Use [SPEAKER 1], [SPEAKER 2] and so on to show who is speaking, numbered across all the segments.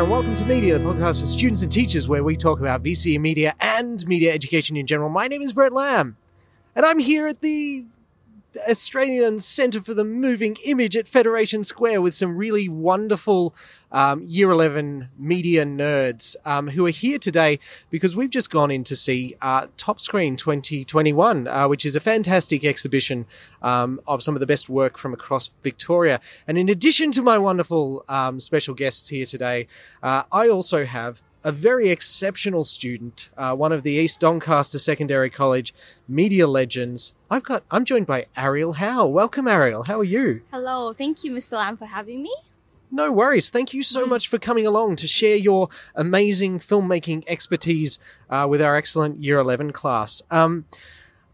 [SPEAKER 1] there, and welcome to Media, the podcast for students and teachers where we talk about VC and media and media education in general. My name is Brett Lamb, and I'm here at the Australian Centre for the Moving Image at Federation Square with some really wonderful um, Year 11 media nerds um, who are here today because we've just gone in to see uh, Top Screen 2021, uh, which is a fantastic exhibition um, of some of the best work from across Victoria. And in addition to my wonderful um, special guests here today, uh, I also have a very exceptional student, uh, one of the East Doncaster Secondary College media legends. I've got. I'm joined by Ariel Howe. Welcome, Ariel. How are you?
[SPEAKER 2] Hello, thank you, Mr. Lamb, for having me.
[SPEAKER 1] No worries. Thank you so much for coming along to share your amazing filmmaking expertise uh, with our excellent Year 11 class. Um,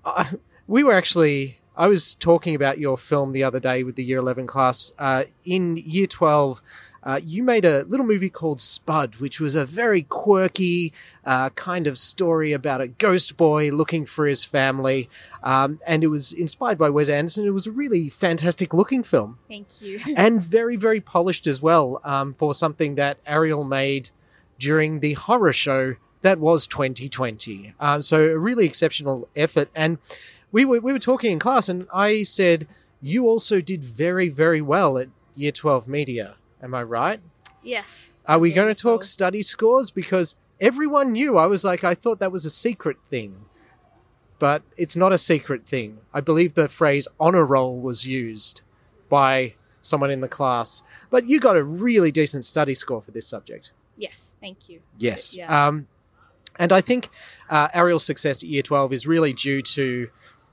[SPEAKER 1] uh, we were actually. I was talking about your film the other day with the Year 11 class. Uh, in Year 12, uh, you made a little movie called Spud, which was a very quirky uh, kind of story about a ghost boy looking for his family. Um, and it was inspired by Wes Anderson. It was a really fantastic looking film.
[SPEAKER 2] Thank you.
[SPEAKER 1] and very, very polished as well um, for something that Ariel made during the horror show that was 2020. Uh, so a really exceptional effort. And we were, we were talking in class, and I said, You also did very, very well at Year 12 Media. Am I right?
[SPEAKER 2] Yes.
[SPEAKER 1] Are we going to talk
[SPEAKER 2] so.
[SPEAKER 1] study scores? Because everyone knew. I was like, I thought that was a secret thing. But it's not a secret thing. I believe the phrase honor roll was used by someone in the class. But you got a really decent study score for this subject.
[SPEAKER 2] Yes, thank you.
[SPEAKER 1] Yes.
[SPEAKER 2] Yeah.
[SPEAKER 1] Um, and I think uh, Ariel's success at year 12 is really due to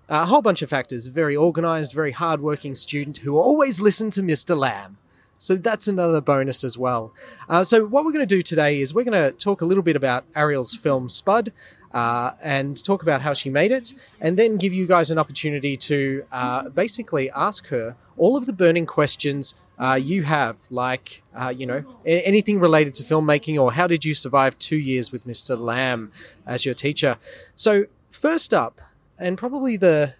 [SPEAKER 1] a whole bunch of factors. Very organized, very hardworking student who always listened to Mr. Lamb. So that's another bonus as well. Uh, so, what we're going to do today is we're going to talk a little bit about Ariel's film Spud uh, and talk about how she made it, and then give you guys an opportunity to uh, basically ask her all of the burning questions uh, you have, like, uh, you know, anything related to filmmaking or how did you survive two years with Mr. Lamb as your teacher. So, first up, and probably the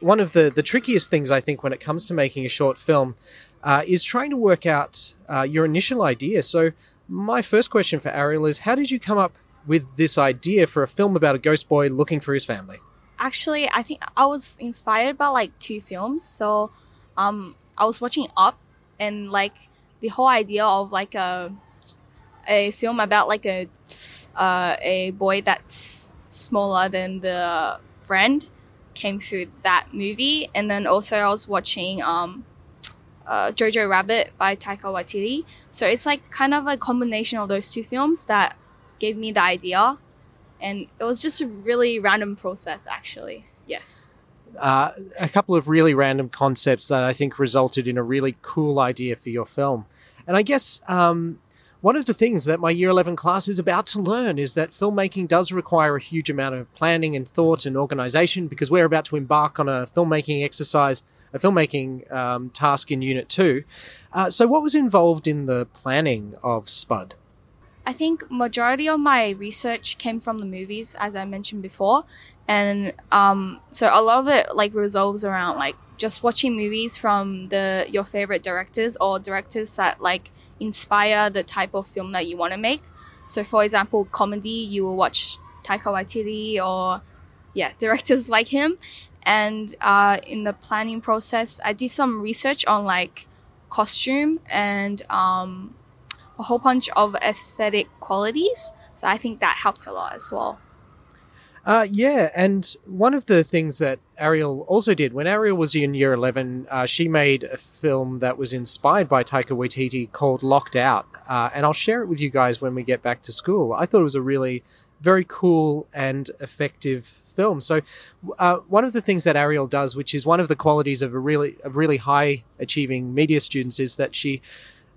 [SPEAKER 1] one of the, the trickiest things I think when it comes to making a short film uh, is trying to work out uh, your initial idea. So, my first question for Ariel is how did you come up with this idea for a film about a ghost boy looking for his family?
[SPEAKER 2] Actually, I think I was inspired by like two films. So, um, I was watching Up, and like the whole idea of like a a film about like a uh, a boy that's smaller than the friend came through that movie, and then also I was watching um, uh, Jojo Rabbit by Taika Waititi. So it's like kind of a combination of those two films that gave me the idea, and it was just a really random process actually. Yes.
[SPEAKER 1] Uh, a couple of really random concepts that I think resulted in a really cool idea for your film. And I guess um, one of the things that my year 11 class is about to learn is that filmmaking does require a huge amount of planning and thought and organization because we're about to embark on a filmmaking exercise, a filmmaking um, task in Unit 2. Uh, so, what was involved in the planning of Spud?
[SPEAKER 2] I think majority of my research came from the movies, as I mentioned before, and um, so a lot of it like revolves around like just watching movies from the your favorite directors or directors that like inspire the type of film that you want to make. So, for example, comedy, you will watch Taika Waititi or yeah, directors like him. And uh, in the planning process, I did some research on like costume and um, a whole bunch of aesthetic qualities. So I think that helped a lot as well.
[SPEAKER 1] Uh, yeah, and one of the things that Ariel also did when Ariel was in year 11, uh, she made a film that was inspired by Taika Waititi called Locked Out. Uh, and I'll share it with you guys when we get back to school. I thought it was a really very cool and effective film. So, uh, one of the things that Ariel does, which is one of the qualities of a really of really high achieving media students, is that she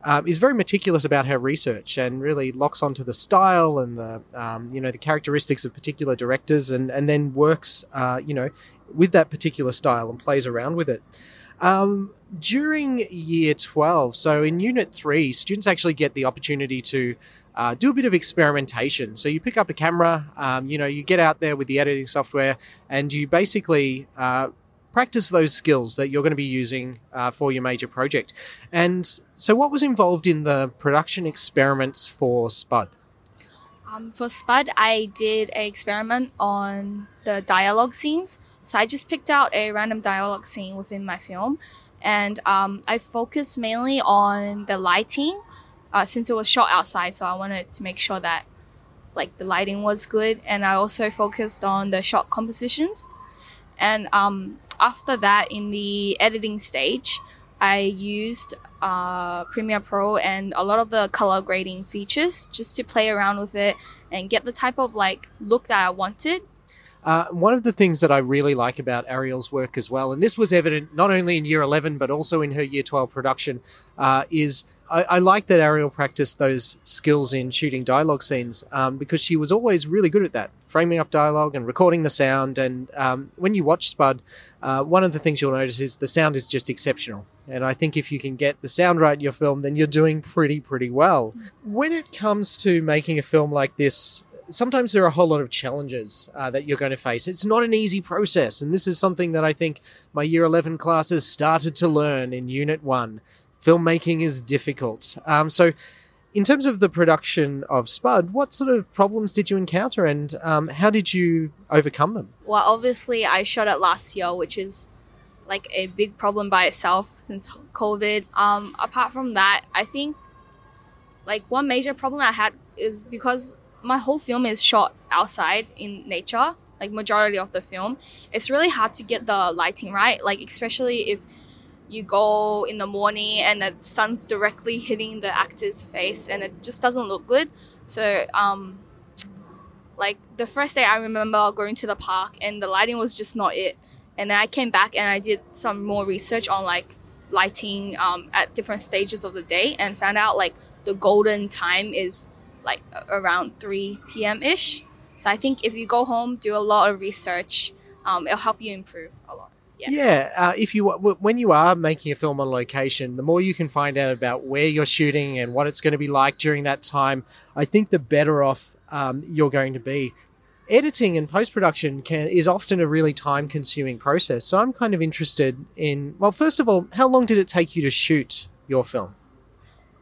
[SPEAKER 1] um, is very meticulous about her research and really locks onto the style and the um, you know the characteristics of particular directors and and then works uh, you know with that particular style and plays around with it. Um, during year 12, so in unit 3, students actually get the opportunity to uh, do a bit of experimentation. So you pick up a camera, um, you know, you get out there with the editing software, and you basically uh, practice those skills that you're going to be using uh, for your major project. And so, what was involved in the production experiments for Spud?
[SPEAKER 2] Um, for Spud, I did an experiment on the dialogue scenes. So I just picked out a random dialogue scene within my film, and um, I focused mainly on the lighting, uh, since it was shot outside. So I wanted to make sure that like the lighting was good, and I also focused on the shot compositions. And um, after that, in the editing stage, I used uh, Premiere Pro and a lot of the color grading features just to play around with it and get the type of like look that I wanted.
[SPEAKER 1] Uh, one of the things that I really like about Ariel's work as well, and this was evident not only in year 11 but also in her year 12 production, uh, is I, I, like that Ariel practiced those skills in shooting dialogue scenes um, because she was always really good at that, framing up dialogue and recording the sound. And um, when you watch Spud, uh, one of the things you'll notice is the sound is just exceptional. And I think if you can get the sound right in your film, then you're doing pretty, pretty well. When it comes to making a film like this, sometimes there are a whole lot of challenges uh, that you're going to face. It's not an easy process. And this is something that I think my year 11 classes started to learn in Unit 1 filmmaking is difficult. Um, so, in terms of the production of Spud, what sort of problems did you encounter and um, how did you overcome them?
[SPEAKER 2] Well, obviously, I shot it last year, which is like a big problem by itself since COVID. Um, apart from that, I think like one major problem I had is because my whole film is shot outside in nature, like majority of the film. It's really hard to get the lighting right, like especially if you go in the morning and the sun's directly hitting the actor's face and it just doesn't look good. So, um, like the first day I remember going to the park and the lighting was just not it. And then I came back and I did some more research on like lighting um, at different stages of the day and found out like the golden time is like around 3 p.m. ish. So I think if you go home, do a lot of research, um, it'll help you improve a lot.
[SPEAKER 1] Yeah, yeah uh, if you when you are making a film on location, the more you can find out about where you're shooting and what it's going to be like during that time, I think the better off um, you're going to be. Editing and post production can is often a really time consuming process. So I'm kind of interested in well, first of all, how long did it take you to shoot your film?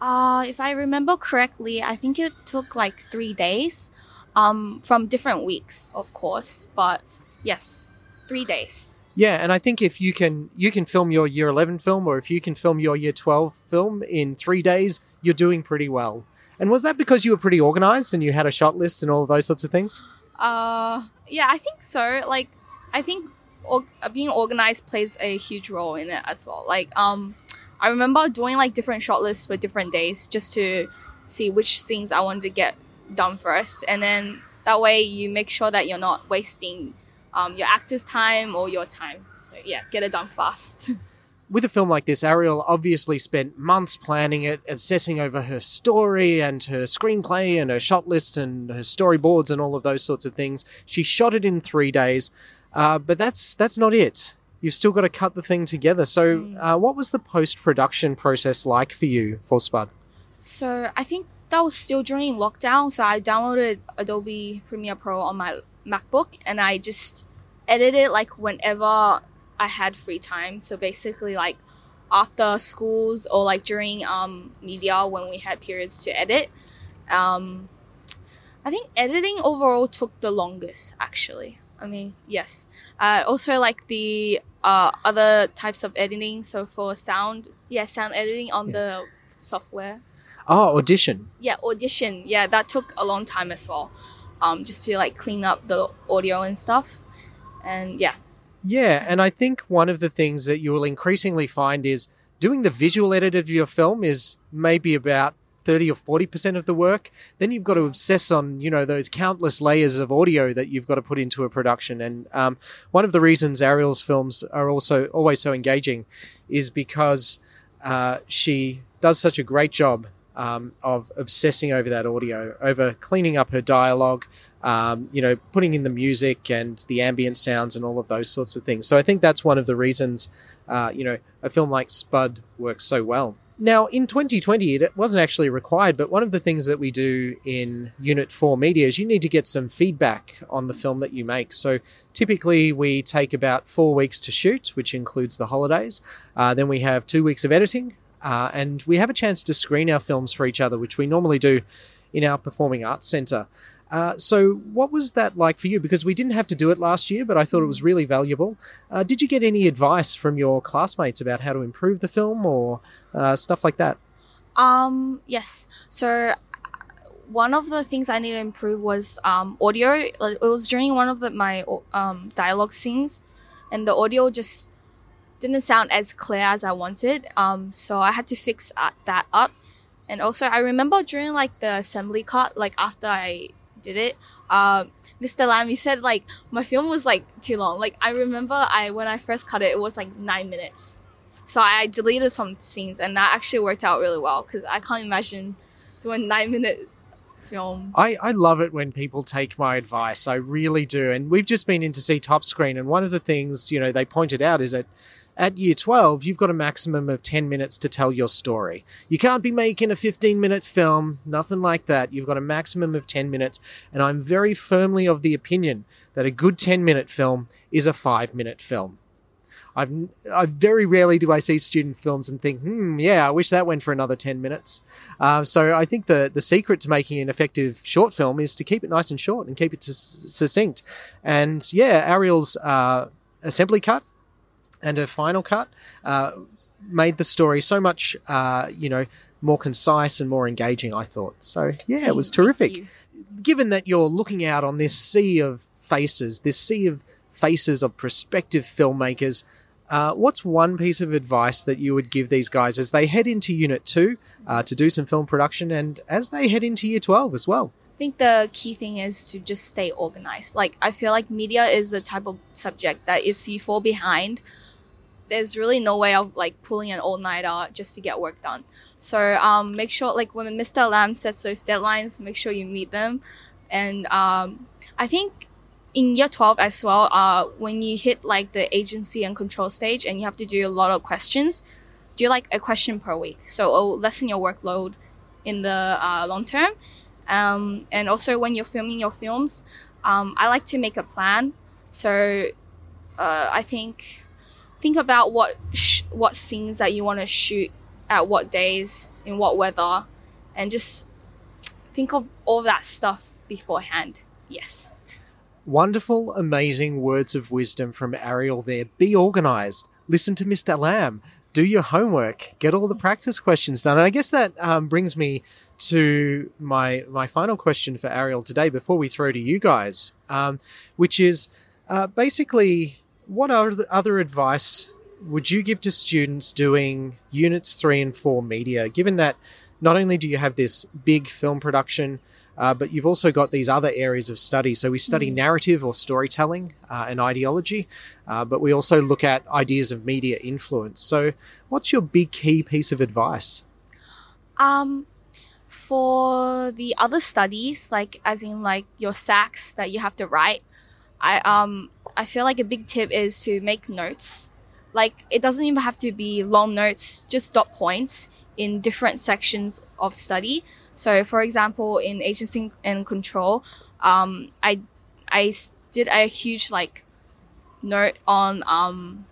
[SPEAKER 2] Uh, if I remember correctly, I think it took like three days, um, from different weeks, of course. But yes, three days.
[SPEAKER 1] Yeah, and I think if you can you can film your year 11 film or if you can film your year 12 film in 3 days, you're doing pretty well. And was that because you were pretty organized and you had a shot list and all of those sorts of things?
[SPEAKER 2] Uh yeah, I think so. Like I think or- uh, being organized plays a huge role in it as well. Like um I remember doing like different shot lists for different days just to see which scenes I wanted to get done first and then that way you make sure that you're not wasting um, your actor's time or your time. So yeah, get it done fast.
[SPEAKER 1] With a film like this, Ariel obviously spent months planning it, obsessing over her story and her screenplay and her shot list and her storyboards and all of those sorts of things. She shot it in three days, uh, but that's that's not it. You've still got to cut the thing together. So, mm. uh, what was the post production process like for you for Spud?
[SPEAKER 2] So, I think that was still during lockdown. So, I downloaded Adobe Premiere Pro on my MacBook and I just edit it like whenever I had free time. So basically, like after schools or like during um, media when we had periods to edit. Um, I think editing overall took the longest actually. I mean, yes. Uh, also, like the uh, other types of editing. So for sound, yeah, sound editing on yeah. the software.
[SPEAKER 1] Oh, Audition.
[SPEAKER 2] Yeah, Audition. Yeah, that took a long time as well. Um, just to like clean up the audio and stuff and yeah.
[SPEAKER 1] Yeah, and I think one of the things that you will increasingly find is doing the visual edit of your film is maybe about 30 or 40% of the work then you've got to obsess on you know those countless layers of audio that you've got to put into a production and um, one of the reasons ariel's films are also always so engaging is because uh, she does such a great job um, of obsessing over that audio over cleaning up her dialogue um, you know, putting in the music and the ambient sounds and all of those sorts of things. So I think that's one of the reasons uh, you know, a film like Spud works so well. Now, in 2020, it wasn't actually required, but one of the things that we do in Unit 4 Media is you need to get some feedback on the film that you make. So typically, we take about four weeks to shoot, which includes the holidays. Uh, then we have two weeks of editing, uh, and we have a chance to screen our films for each other, which we normally do in our Performing Arts Centre. Uh, so, what was that like for you? Because we didn't have to do it last year, but I thought it was really valuable. Uh, did you get any advice from your classmates about how to improve the film or uh, stuff like that?
[SPEAKER 2] Um, yes. So one of the things I needed to improve was um, audio. It was during one of the, my um, dialogue scenes, and the audio just didn't sound as clear as I wanted. Um, so I had to fix uh, that up. And also, I remember during like the assembly cut, like after I did it, Mr. Lamb, you said like my film was like too long. Like I remember I when I first cut it, it was like nine minutes. So I deleted some scenes, and that actually worked out really well because I can't imagine doing nine minute film.
[SPEAKER 1] I, I love it when people take my advice. I really do. And we've just been in to see Top Screen, and one of the things, you know, they pointed out is that at year 12, you've got a maximum of 10 minutes to tell your story. You can't be making a 15 minute film, nothing like that. You've got a maximum of 10 minutes. And I'm very firmly of the opinion that a good 10 minute film is a five minute film. I've, I very rarely do I see student films and think, hmm, yeah, I wish that went for another 10 minutes. Uh, so I think the, the secret to making an effective short film is to keep it nice and short and keep it succinct. And yeah, Ariel's uh, assembly cut and her final cut uh, made the story so much, uh, you know, more concise and more engaging. I thought so. Yeah, it was terrific. Given that you're looking out on this sea of faces, this sea of faces of prospective filmmakers. Uh, what's one piece of advice that you would give these guys as they head into Unit 2 uh, to do some film production and as they head into Year 12 as well?
[SPEAKER 2] I think the key thing is to just stay organized. Like, I feel like media is a type of subject that if you fall behind, there's really no way of like pulling an all nighter just to get work done. So um, make sure like when Mr. Lamb sets those deadlines, make sure you meet them. And um, I think in year 12 as well, uh, when you hit like the agency and control stage and you have to do a lot of questions, do like a question per week. So it'll lessen your workload in the uh, long term. Um, and also when you're filming your films, um, I like to make a plan. So uh, I think think about what sh- what scenes that you want to shoot at what days in what weather and just think of all that stuff beforehand. Yes.
[SPEAKER 1] Wonderful amazing words of wisdom from ariel there. Be organized. Listen to mr lamb. Do your homework. Get all the practice questions done. And i guess that um, brings me to my my final question for ariel today before we throw to you guys um, which is uh, basically what other advice would you give to students doing units three and four media, given that not only do you have this big film production, uh, but you've also got these other areas of study. So we study mm. narrative or storytelling uh, and ideology, uh, but we also look at ideas of media influence. So, what's your big key piece of advice?
[SPEAKER 2] Um, for the other studies, like as in like your SACs that you have to write, I um I feel like a big tip is to make notes. Like it doesn't even have to be long notes, just dot points in different sections of study. So for example, in agency and control, um, I I did a huge like note on um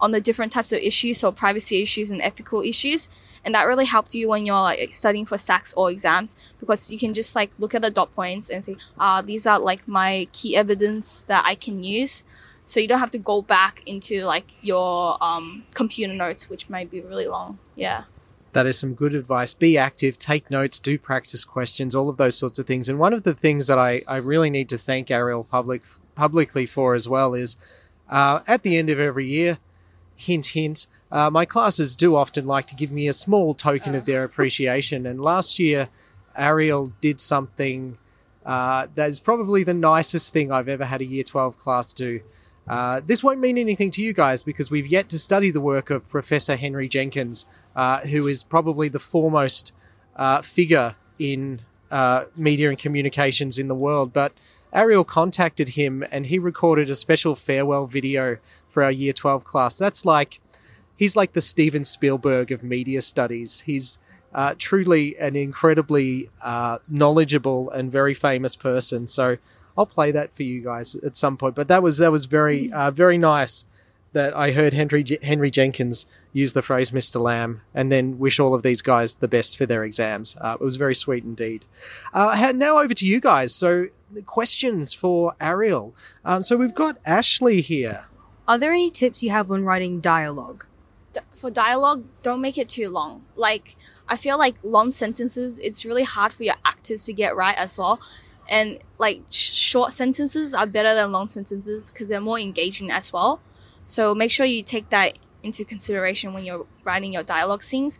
[SPEAKER 2] on the different types of issues, so privacy issues and ethical issues. And that really helped you when you're like studying for SACs or exams because you can just like look at the dot points and say, ah, uh, these are like my key evidence that I can use. So you don't have to go back into like your um, computer notes, which might be really long. Yeah.
[SPEAKER 1] That is some good advice. Be active, take notes, do practice questions, all of those sorts of things. And one of the things that I, I really need to thank Ariel public publicly for as well is uh, at the end of every year, hint, hint. Uh, my classes do often like to give me a small token of their appreciation. And last year, Ariel did something uh, that is probably the nicest thing I've ever had a year 12 class do. Uh, this won't mean anything to you guys because we've yet to study the work of Professor Henry Jenkins, uh, who is probably the foremost uh, figure in uh, media and communications in the world. But Ariel contacted him and he recorded a special farewell video for our year 12 class. That's like he's like the Steven Spielberg of media studies. He's uh, truly an incredibly uh, knowledgeable and very famous person. So I'll play that for you guys at some point. But that was that was very uh, very nice that I heard Henry Henry Jenkins use the phrase "Mr. Lamb" and then wish all of these guys the best for their exams. Uh, it was very sweet indeed. Uh, now over to you guys. So questions for Ariel. Um, so we've got Ashley here.
[SPEAKER 3] Are there any tips you have when writing dialogue?
[SPEAKER 2] For dialogue, don't make it too long. Like I feel like long sentences, it's really hard for your actors to get right as well. And like sh- short sentences are better than long sentences because they're more engaging as well. So make sure you take that into consideration when you're writing your dialogue scenes.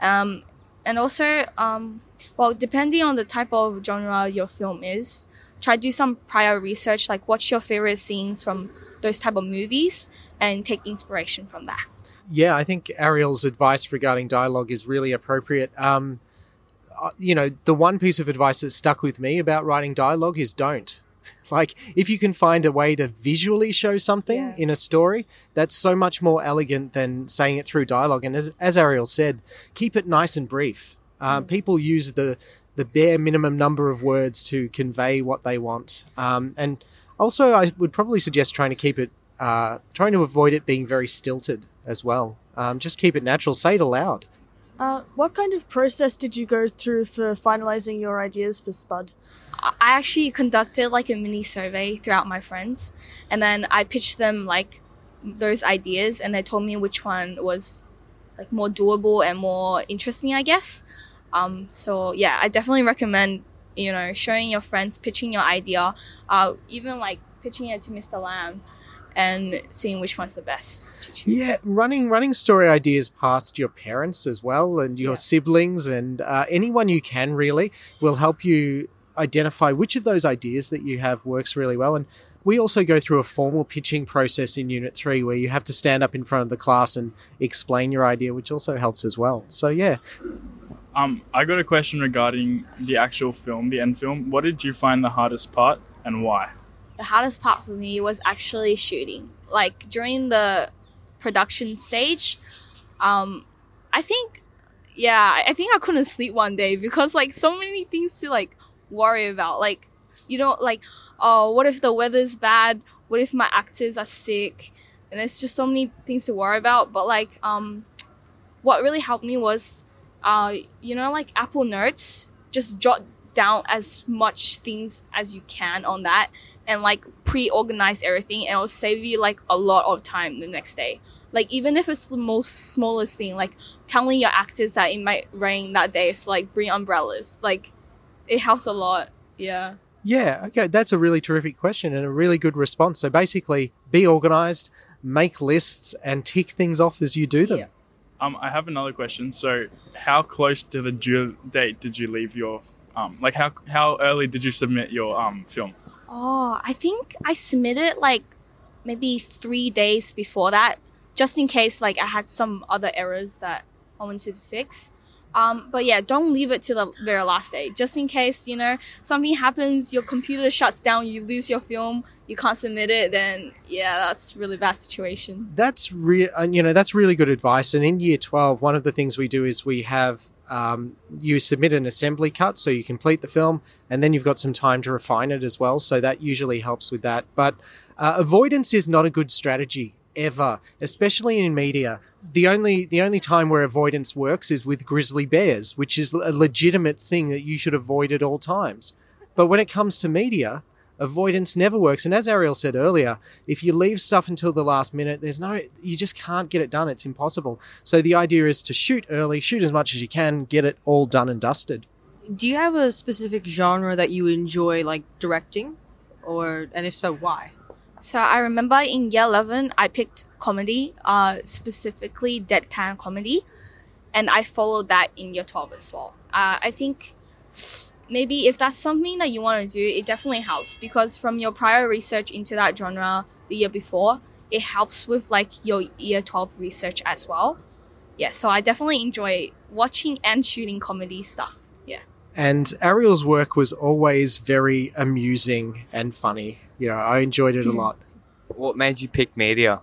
[SPEAKER 2] Um, and also, um, well, depending on the type of genre your film is, try to do some prior research, like watch your favorite scenes from those type of movies and take inspiration from that.
[SPEAKER 1] Yeah, I think Ariel's advice regarding dialogue is really appropriate. Um, uh, you know, the one piece of advice that stuck with me about writing dialogue is don't. Like, if you can find a way to visually show something yeah. in a story, that's so much more elegant than saying it through dialogue. And as, as Ariel said, keep it nice and brief. Uh, mm. People use the the bare minimum number of words to convey what they want. Um, and also, I would probably suggest trying to keep it, uh, trying to avoid it being very stilted as well. Um, just keep it natural. Say it aloud.
[SPEAKER 3] Uh, what kind of process did you go through for finalizing your ideas for Spud?
[SPEAKER 2] I actually conducted like a mini survey throughout my friends, and then I pitched them like those ideas, and they told me which one was like more doable and more interesting, I guess. Um, so yeah, I definitely recommend you know showing your friends, pitching your idea, uh, even like pitching it to Mr. Lamb and seeing which one's the best.
[SPEAKER 1] Yeah, running running story ideas past your parents as well and your yeah. siblings and uh, anyone you can really will help you identify which of those ideas that you have works really well. And we also go through a formal pitching process in Unit 3 where you have to stand up in front of the class and explain your idea, which also helps as well. So, yeah,
[SPEAKER 4] um, I got a question regarding the actual film, the end film. What did you find the hardest part and why?
[SPEAKER 2] The hardest part for me was actually shooting. Like during the production stage, um, I think, yeah, I think I couldn't sleep one day because like so many things to like worry about. Like, you know, like, oh, what if the weather's bad? What if my actors are sick? And it's just so many things to worry about. But like, um, what really helped me was uh, you know, like Apple Notes, just jot down as much things as you can on that and like pre-organize everything and it'll save you like a lot of time the next day. Like even if it's the most smallest thing like telling your actors that it might rain that day so like bring umbrellas like it helps a lot. Yeah.
[SPEAKER 1] Yeah okay that's a really terrific question and a really good response. So basically be organized make lists and tick things off as you do them. Yeah.
[SPEAKER 4] Um, I have another question. So, how close to the due date did you leave your um, like how how early did you submit your um film?
[SPEAKER 2] Oh, I think I submitted like maybe three days before that, just in case like I had some other errors that I wanted to fix. Um, but yeah, don't leave it to the very last day, just in case you know something happens, your computer shuts down, you lose your film, you can't submit it. Then yeah, that's really bad situation.
[SPEAKER 1] That's real, uh, you know, that's really good advice. And in year twelve, one of the things we do is we have um, you submit an assembly cut, so you complete the film, and then you've got some time to refine it as well. So that usually helps with that. But uh, avoidance is not a good strategy ever, especially in media the only the only time where avoidance works is with grizzly bears, which is a legitimate thing that you should avoid at all times. But when it comes to media, avoidance never works. And as Ariel said earlier, if you leave stuff until the last minute, there's no you just can't get it done. It's impossible. So the idea is to shoot early, shoot as much as you can, get it all done and dusted.
[SPEAKER 3] Do you have a specific genre that you enjoy like directing? Or and if so, why?
[SPEAKER 2] So I remember in year 11, I picked comedy, uh, specifically deadpan comedy, and I followed that in year 12 as well. Uh, I think maybe if that's something that you want to do, it definitely helps because from your prior research into that genre the year before, it helps with like your year 12 research as well. Yeah, so I definitely enjoy watching and shooting comedy stuff. Yeah.
[SPEAKER 1] And Ariel's work was always very amusing and funny. You know, I enjoyed it a lot.
[SPEAKER 5] What made you pick media?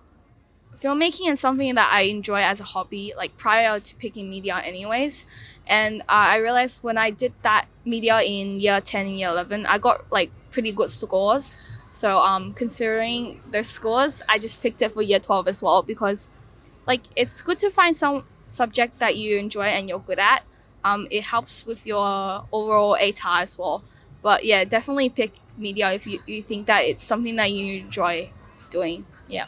[SPEAKER 2] filmmaking is something that I enjoy as a hobby, like prior to picking media, anyways. And uh, I realized when I did that media in year 10 and year 11, I got like pretty good scores. So, um, considering the scores, I just picked it for year 12 as well because, like, it's good to find some subject that you enjoy and you're good at. Um, it helps with your overall ATAR as well. But yeah, definitely pick media if you, you think that it's something that you enjoy doing. Yeah.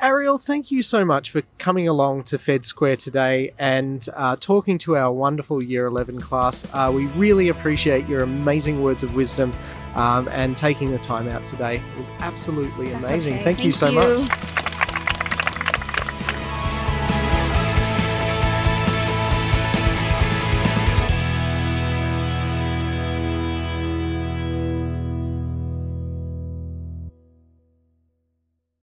[SPEAKER 1] Ariel, thank you so much for coming along to Fed Square today and uh, talking to our wonderful Year 11 class. Uh, we really appreciate your amazing words of wisdom um, and taking the time out today. It was absolutely
[SPEAKER 2] That's
[SPEAKER 1] amazing.
[SPEAKER 2] okay.
[SPEAKER 1] Thank, you so much.
[SPEAKER 2] much.